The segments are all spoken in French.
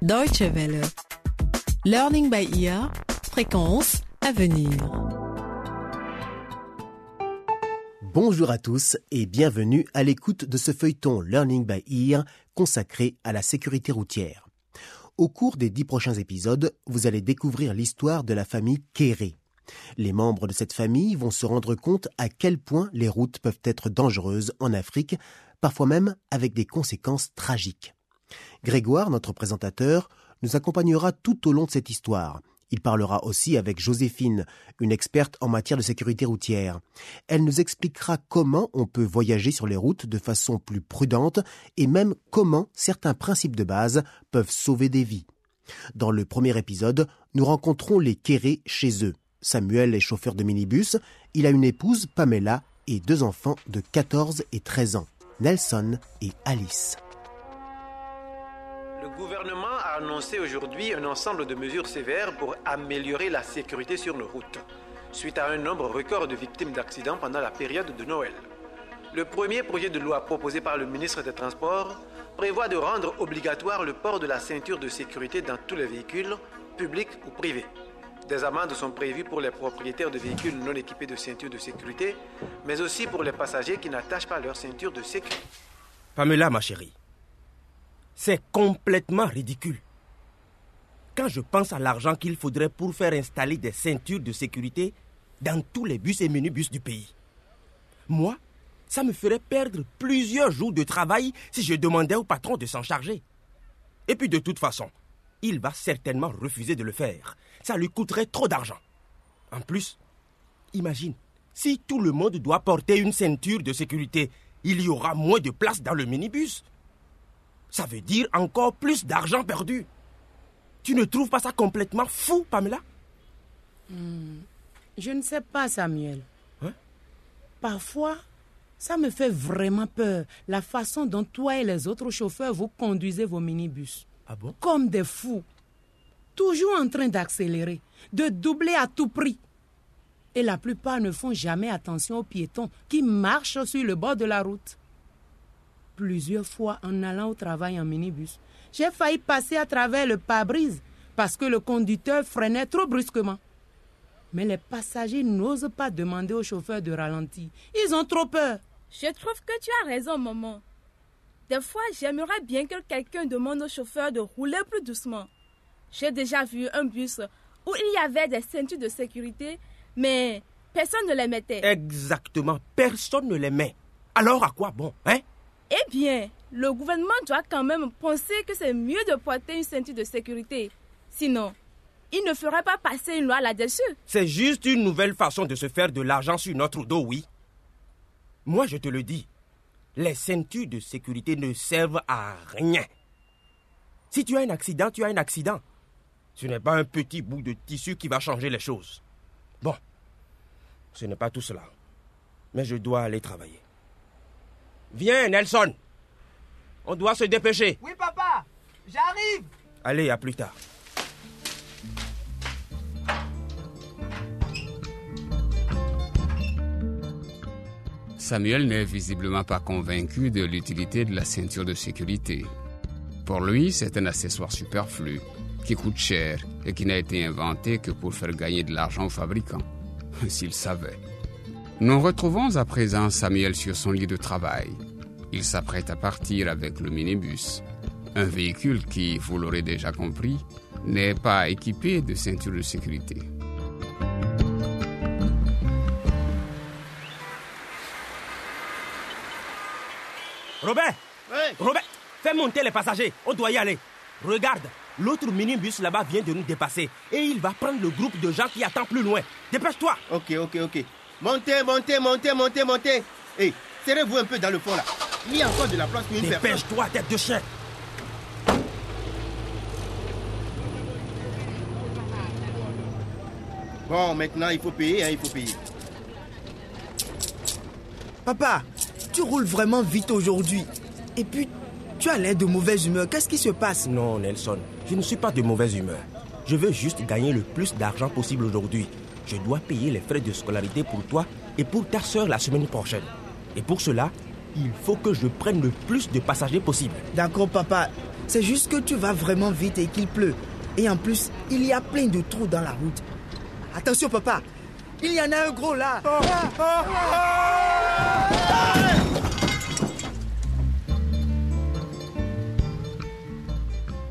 Deutsche Welle. Learning by ear. Fréquence à venir. Bonjour à tous et bienvenue à l'écoute de ce feuilleton Learning by Ear consacré à la sécurité routière. Au cours des dix prochains épisodes, vous allez découvrir l'histoire de la famille Kéré. Les membres de cette famille vont se rendre compte à quel point les routes peuvent être dangereuses en Afrique, parfois même avec des conséquences tragiques. Grégoire, notre présentateur, nous accompagnera tout au long de cette histoire. Il parlera aussi avec Joséphine, une experte en matière de sécurité routière. Elle nous expliquera comment on peut voyager sur les routes de façon plus prudente et même comment certains principes de base peuvent sauver des vies. Dans le premier épisode, nous rencontrons les Kéré chez eux. Samuel est chauffeur de minibus, il a une épouse, Pamela, et deux enfants de 14 et 13 ans, Nelson et Alice. Le gouvernement a annoncé aujourd'hui un ensemble de mesures sévères pour améliorer la sécurité sur nos routes, suite à un nombre record de victimes d'accidents pendant la période de Noël. Le premier projet de loi proposé par le ministre des Transports prévoit de rendre obligatoire le port de la ceinture de sécurité dans tous les véhicules, publics ou privés. Des amendes sont prévues pour les propriétaires de véhicules non équipés de ceinture de sécurité, mais aussi pour les passagers qui n'attachent pas leur ceinture de sécurité. Pamela, ma chérie, c'est complètement ridicule. Quand je pense à l'argent qu'il faudrait pour faire installer des ceintures de sécurité dans tous les bus et minibus du pays, moi, ça me ferait perdre plusieurs jours de travail si je demandais au patron de s'en charger. Et puis de toute façon, il va certainement refuser de le faire. Ça lui coûterait trop d'argent. En plus, imagine, si tout le monde doit porter une ceinture de sécurité, il y aura moins de place dans le minibus. Ça veut dire encore plus d'argent perdu. Tu ne trouves pas ça complètement fou, Pamela? Je ne sais pas, Samuel. Hein? Parfois, ça me fait vraiment peur, la façon dont toi et les autres chauffeurs vous conduisez vos minibus. Ah bon? Comme des fous. Toujours en train d'accélérer, de doubler à tout prix. Et la plupart ne font jamais attention aux piétons qui marchent sur le bord de la route. Plusieurs fois, en allant au travail en minibus, j'ai failli passer à travers le pare-brise parce que le conducteur freinait trop brusquement. Mais les passagers n'osent pas demander au chauffeur de ralentir. Ils ont trop peur. Je trouve que tu as raison, maman. Des fois, j'aimerais bien que quelqu'un demande au chauffeur de rouler plus doucement. J'ai déjà vu un bus où il y avait des ceintures de sécurité, mais personne ne les mettait. Exactement, personne ne les met. Alors à quoi bon, hein? Eh bien, le gouvernement doit quand même penser que c'est mieux de porter une ceinture de sécurité. Sinon, il ne ferait pas passer une loi là-dessus. C'est juste une nouvelle façon de se faire de l'argent sur notre dos, oui. Moi, je te le dis, les ceintures de sécurité ne servent à rien. Si tu as un accident, tu as un accident. Ce n'est pas un petit bout de tissu qui va changer les choses. Bon, ce n'est pas tout cela. Mais je dois aller travailler. Viens, Nelson. On doit se dépêcher. Oui, papa, j'arrive. Allez, à plus tard. Samuel n'est visiblement pas convaincu de l'utilité de la ceinture de sécurité. Pour lui, c'est un accessoire superflu, qui coûte cher et qui n'a été inventé que pour faire gagner de l'argent aux fabricants. S'il savait. Nous retrouvons à présent Samuel sur son lit de travail. Il s'apprête à partir avec le minibus. Un véhicule qui, vous l'aurez déjà compris, n'est pas équipé de ceinture de sécurité. Robert Robert, fais monter les passagers. On doit y aller. Regarde, l'autre minibus là-bas vient de nous dépasser et il va prendre le groupe de gens qui attend plus loin. Dépêche-toi. Ok, ok, ok. Montez, montez, montez, montez, montez. Hé, serrez-vous un peu dans le fond là. Il y a encore de la place pour une personne. Dépêche-toi, tête de chien. Bon, maintenant il faut payer, hein, il faut payer. Papa, tu roules vraiment vite aujourd'hui. Et puis, tu as l'air de mauvaise humeur. Qu'est-ce qui se passe? Non, Nelson, je ne suis pas de mauvaise humeur. Je veux juste gagner le plus d'argent possible aujourd'hui. Je dois payer les frais de scolarité pour toi et pour ta soeur la semaine prochaine. Et pour cela, il faut que je prenne le plus de passagers possible. D'accord, papa. C'est juste que tu vas vraiment vite et qu'il pleut. Et en plus, il y a plein de trous dans la route. Attention, papa. Il y en a un gros là.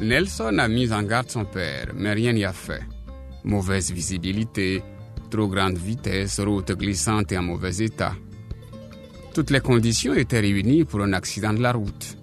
Nelson a mis en garde son père, mais rien n'y a fait. Mauvaise visibilité, trop grande vitesse, route glissante et en mauvais état. Toutes les conditions étaient réunies pour un accident de la route.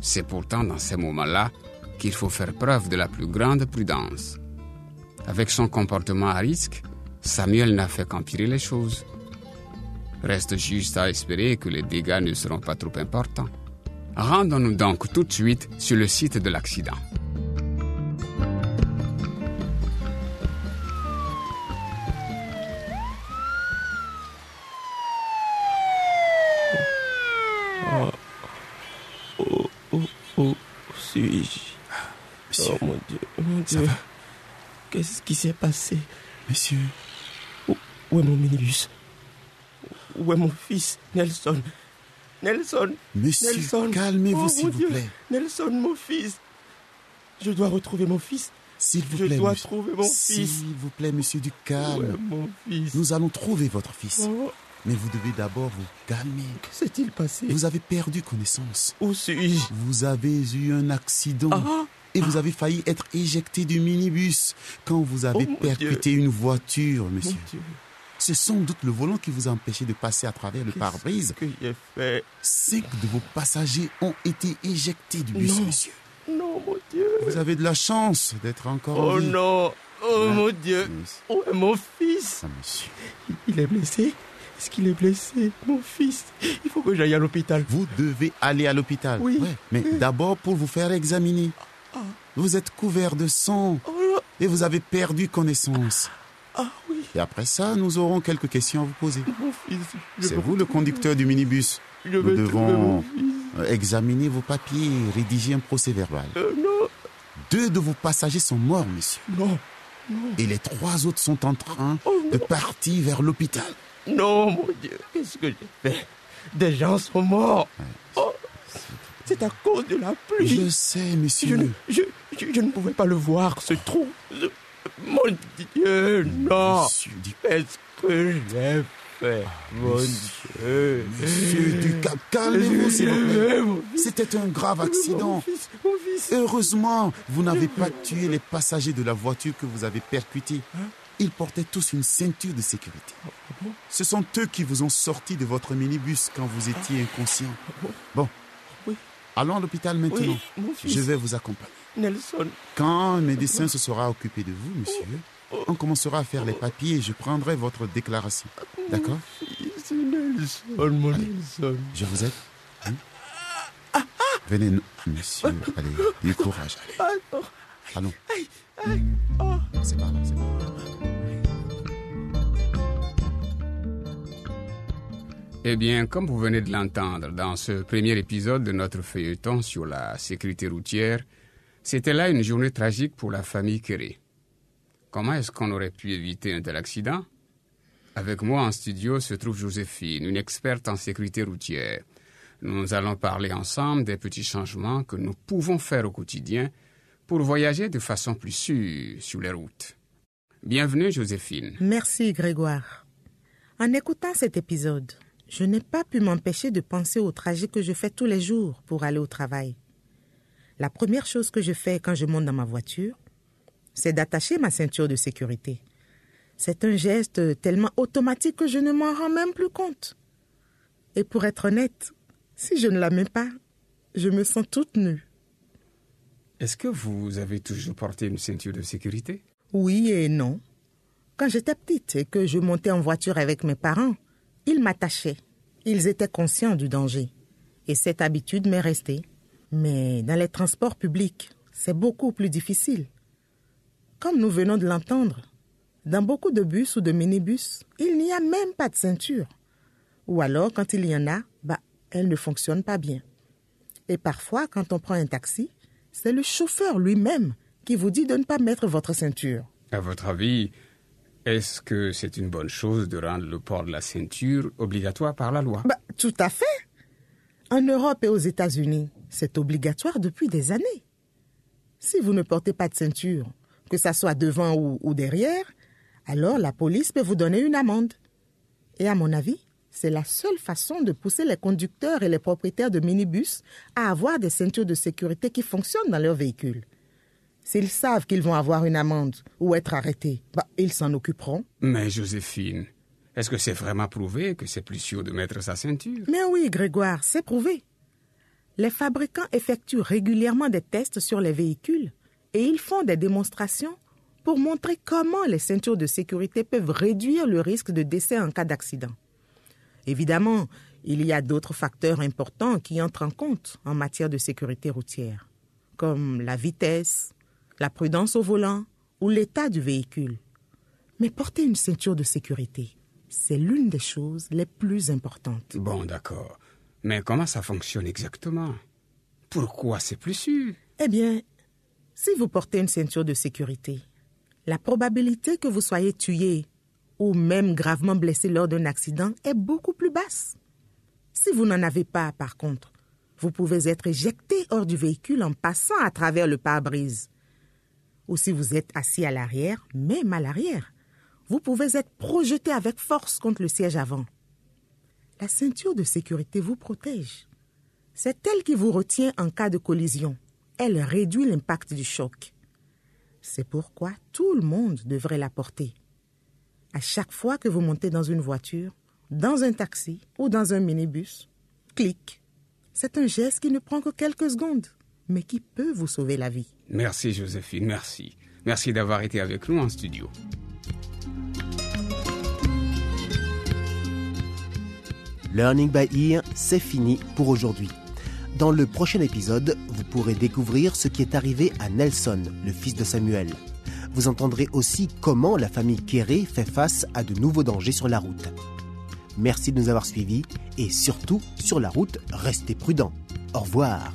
C'est pourtant dans ces moments-là qu'il faut faire preuve de la plus grande prudence. Avec son comportement à risque, Samuel n'a fait qu'empirer les choses. Reste juste à espérer que les dégâts ne seront pas trop importants. Rendons-nous donc tout de suite sur le site de l'accident. Suis-je Monsieur, Oh mon Dieu, mon ça Dieu. Qu'est-ce qui s'est passé? Monsieur, où, où est mon minibus? Où est mon fils Nelson? Nelson monsieur, Nelson calmez-vous Oh, s'il mon vous Dieu. plaît. Nelson, mon fils Je dois retrouver mon fils S'il vous Je plaît, dois monsieur. trouver mon fils. S'il vous plaît, monsieur, du Où calme. est mon fils? Nous allons trouver votre fils. Oh, Mais vous devez d'abord vous calmer. Que s'est-il passé? Vous avez perdu connaissance. Où suis-je? Vous avez eu un accident. Ah Et vous avez failli être éjecté du minibus quand vous avez Oh, percuté une voiture, Mon monsieur. C'est sans doute le volant qui vous a empêché de passer à travers le pare-brise. que j'ai fait? Cinq de vos passagers ont été éjectés du bus, Non. monsieur. Non, mon Dieu Vous avez de la chance d'être encore en Oh vie. non Oh mon Dieu monsieur. Où est mon fils? Ah, monsieur. Il est blessé? Est-ce qu'il est blessé Mon fils Il faut que j'aille à l'hôpital. Vous devez aller à l'hôpital. Oui. Ouais, Mais d'abord pour vous faire examiner. Vous êtes couvert de sang Oh et vous avez perdu connaissance. Ah oui Et après ça, nous aurons quelques questions à vous poser. Mon fils je C'est vous le conducteur du minibus. Je Nous devons examiner vos papiers et rédiger un procès verbal. Euh, non Deux de vos passagers sont morts, monsieur. Non Et les trois autres sont en train Oh de partir vers l'hôpital. Non, mon Dieu Qu'est-ce que j'ai fait? Des gens sont morts Oh C'est à cause de la pluie Je sais, Je monsieur. ne, je, je, je ne pouvais pas le voir, ce trou. Mon Dieu, non. Qu'est-ce que j'ai fait, mon Dieu? Monsieur calmez-vous, s'il vous plaît. Mon C'était un grave Mon accident. fils, mon fils. Heureusement, vous n'avez pas tué les passagers de la voiture que vous avez percutée. Hein? Ils portaient tous une ceinture de sécurité. Ah bon? Ce sont eux qui vous ont sorti de votre minibus quand vous étiez inconscient. Bon, Oui. allons à l'hôpital maintenant. Oui, mon fils. Je vais vous accompagner. Nelson. Quand un médecin se sera occupé de vous, monsieur, on commencera à faire les papiers et je prendrai votre déclaration. D'accord? Nelson, mon Nelson. Je vous aide hein? Venez, monsieur. Allez, du courage. Allez, Ah allons. Ah. C'est par là, c'est par là. Eh bien, comme vous venez de l'entendre dans ce premier épisode de notre feuilleton sur la sécurité routière, c'était là une journée tragique pour la famille Kéré. Comment est-ce qu'on aurait pu éviter un tel accident? Avec moi en studio se trouve Joséphine, une experte en sécurité routière. Nous allons parler ensemble des petits changements que nous pouvons faire au quotidien pour voyager de façon plus sûre sur les routes. Bienvenue Joséphine. Merci Grégoire. En écoutant cet épisode, je n'ai pas pu m'empêcher de penser au trajet que je fais tous les jours pour aller au travail. La première chose que je fais quand je monte dans ma voiture, c'est d'attacher ma ceinture de sécurité. C'est un geste tellement automatique que je ne m'en rends même plus compte. Et pour être honnête, si je ne la mets pas, je me sens toute nue. Est-ce que vous avez toujours porté une ceinture de sécurité? Oui et non. Quand j'étais petite et que je montais en voiture avec mes parents, ils m'attachaient. Ils étaient conscients du danger. Et cette habitude m'est restée. Mais dans les transports publics, c'est beaucoup plus difficile. Comme nous venons de l'entendre, dans beaucoup de bus ou de minibus, il n'y a même pas de ceinture. Ou alors, quand il y en a, bah, elle ne fonctionne pas bien. Et parfois, quand on prend un taxi, c'est le chauffeur lui-même qui vous dit de ne pas mettre votre ceinture. À votre avis, est-ce que c'est une bonne chose de rendre le port de la ceinture obligatoire par la loi? Bah, tout à fait. En Europe et aux États-Unis, C'est obligatoire depuis des années. Si vous ne portez pas de ceinture, que ça soit devant ou, derrière, alors la police peut vous donner une amende. Et à mon avis, c'est la seule façon de pousser les conducteurs et les propriétaires de minibus à avoir des ceintures de sécurité qui fonctionnent dans leurs véhicules. S'ils savent qu'ils vont avoir une amende ou être arrêtés, bah, ils s'en occuperont. Mais Joséphine, est-ce que c'est vraiment prouvé que c'est plus sûr de mettre sa ceinture? Mais oui, Grégoire, c'est prouvé. Les fabricants effectuent régulièrement des tests sur les véhicules et ils font des démonstrations pour montrer comment les ceintures de sécurité peuvent réduire le risque de décès en cas d'accident. Évidemment, il y a d'autres facteurs importants qui entrent en compte en matière de sécurité routière, comme la vitesse, la prudence au volant ou l'état du véhicule. Mais porter une ceinture de sécurité, c'est l'une des choses les plus importantes. Bon, d'accord. Mais comment ça fonctionne exactement? Pourquoi c'est plus sûr? Eh bien, si vous portez une ceinture de sécurité, la probabilité que vous soyez tué ou même gravement blessé lors d'un accident est beaucoup plus basse. Si vous n'en avez pas, par contre, vous pouvez être éjecté hors du véhicule en passant à travers le pare-brise. Ou si vous êtes assis à l'arrière, même à l'arrière, vous pouvez être projeté avec force contre le siège avant. La ceinture de sécurité vous protège. C'est elle qui vous retient en cas de collision. Elle réduit l'impact du choc. C'est pourquoi tout le monde devrait la porter. À chaque fois que vous montez dans une voiture, dans un taxi ou dans un minibus, clic. C'est un geste qui ne prend que quelques secondes, mais qui peut vous sauver la vie. Merci Joséphine, merci. Merci d'avoir été avec nous en studio. Learning by Ear, c'est fini pour aujourd'hui. Dans le prochain épisode, vous pourrez découvrir ce qui est arrivé à Nelson, le fils de Samuel. Vous entendrez aussi comment la famille Kéré fait face à de nouveaux dangers sur la route. Merci de nous avoir suivis et surtout, sur la route, restez prudents. Au revoir.